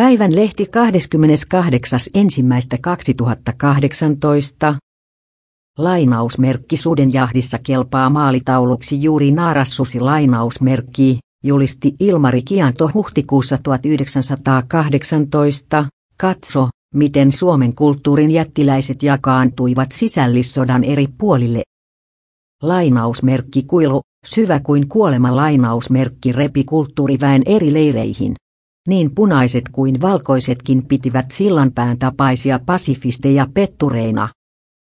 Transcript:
Päivän lehti 28.1.2018. Lainausmerkki Sudenjahdissa kelpaa maalitauluksi juuri naarassusi lainausmerkki, julisti Ilmari Kianto huhtikuussa 1918. Katso, miten Suomen kulttuurin jättiläiset jakaantuivat sisällissodan eri puolille. Lainausmerkki kuilu, syvä kuin kuolema lainausmerkki repi kulttuuriväen eri leireihin. Niin punaiset kuin valkoisetkin pitivät sillanpään tapaisia pasifisteja pettureina.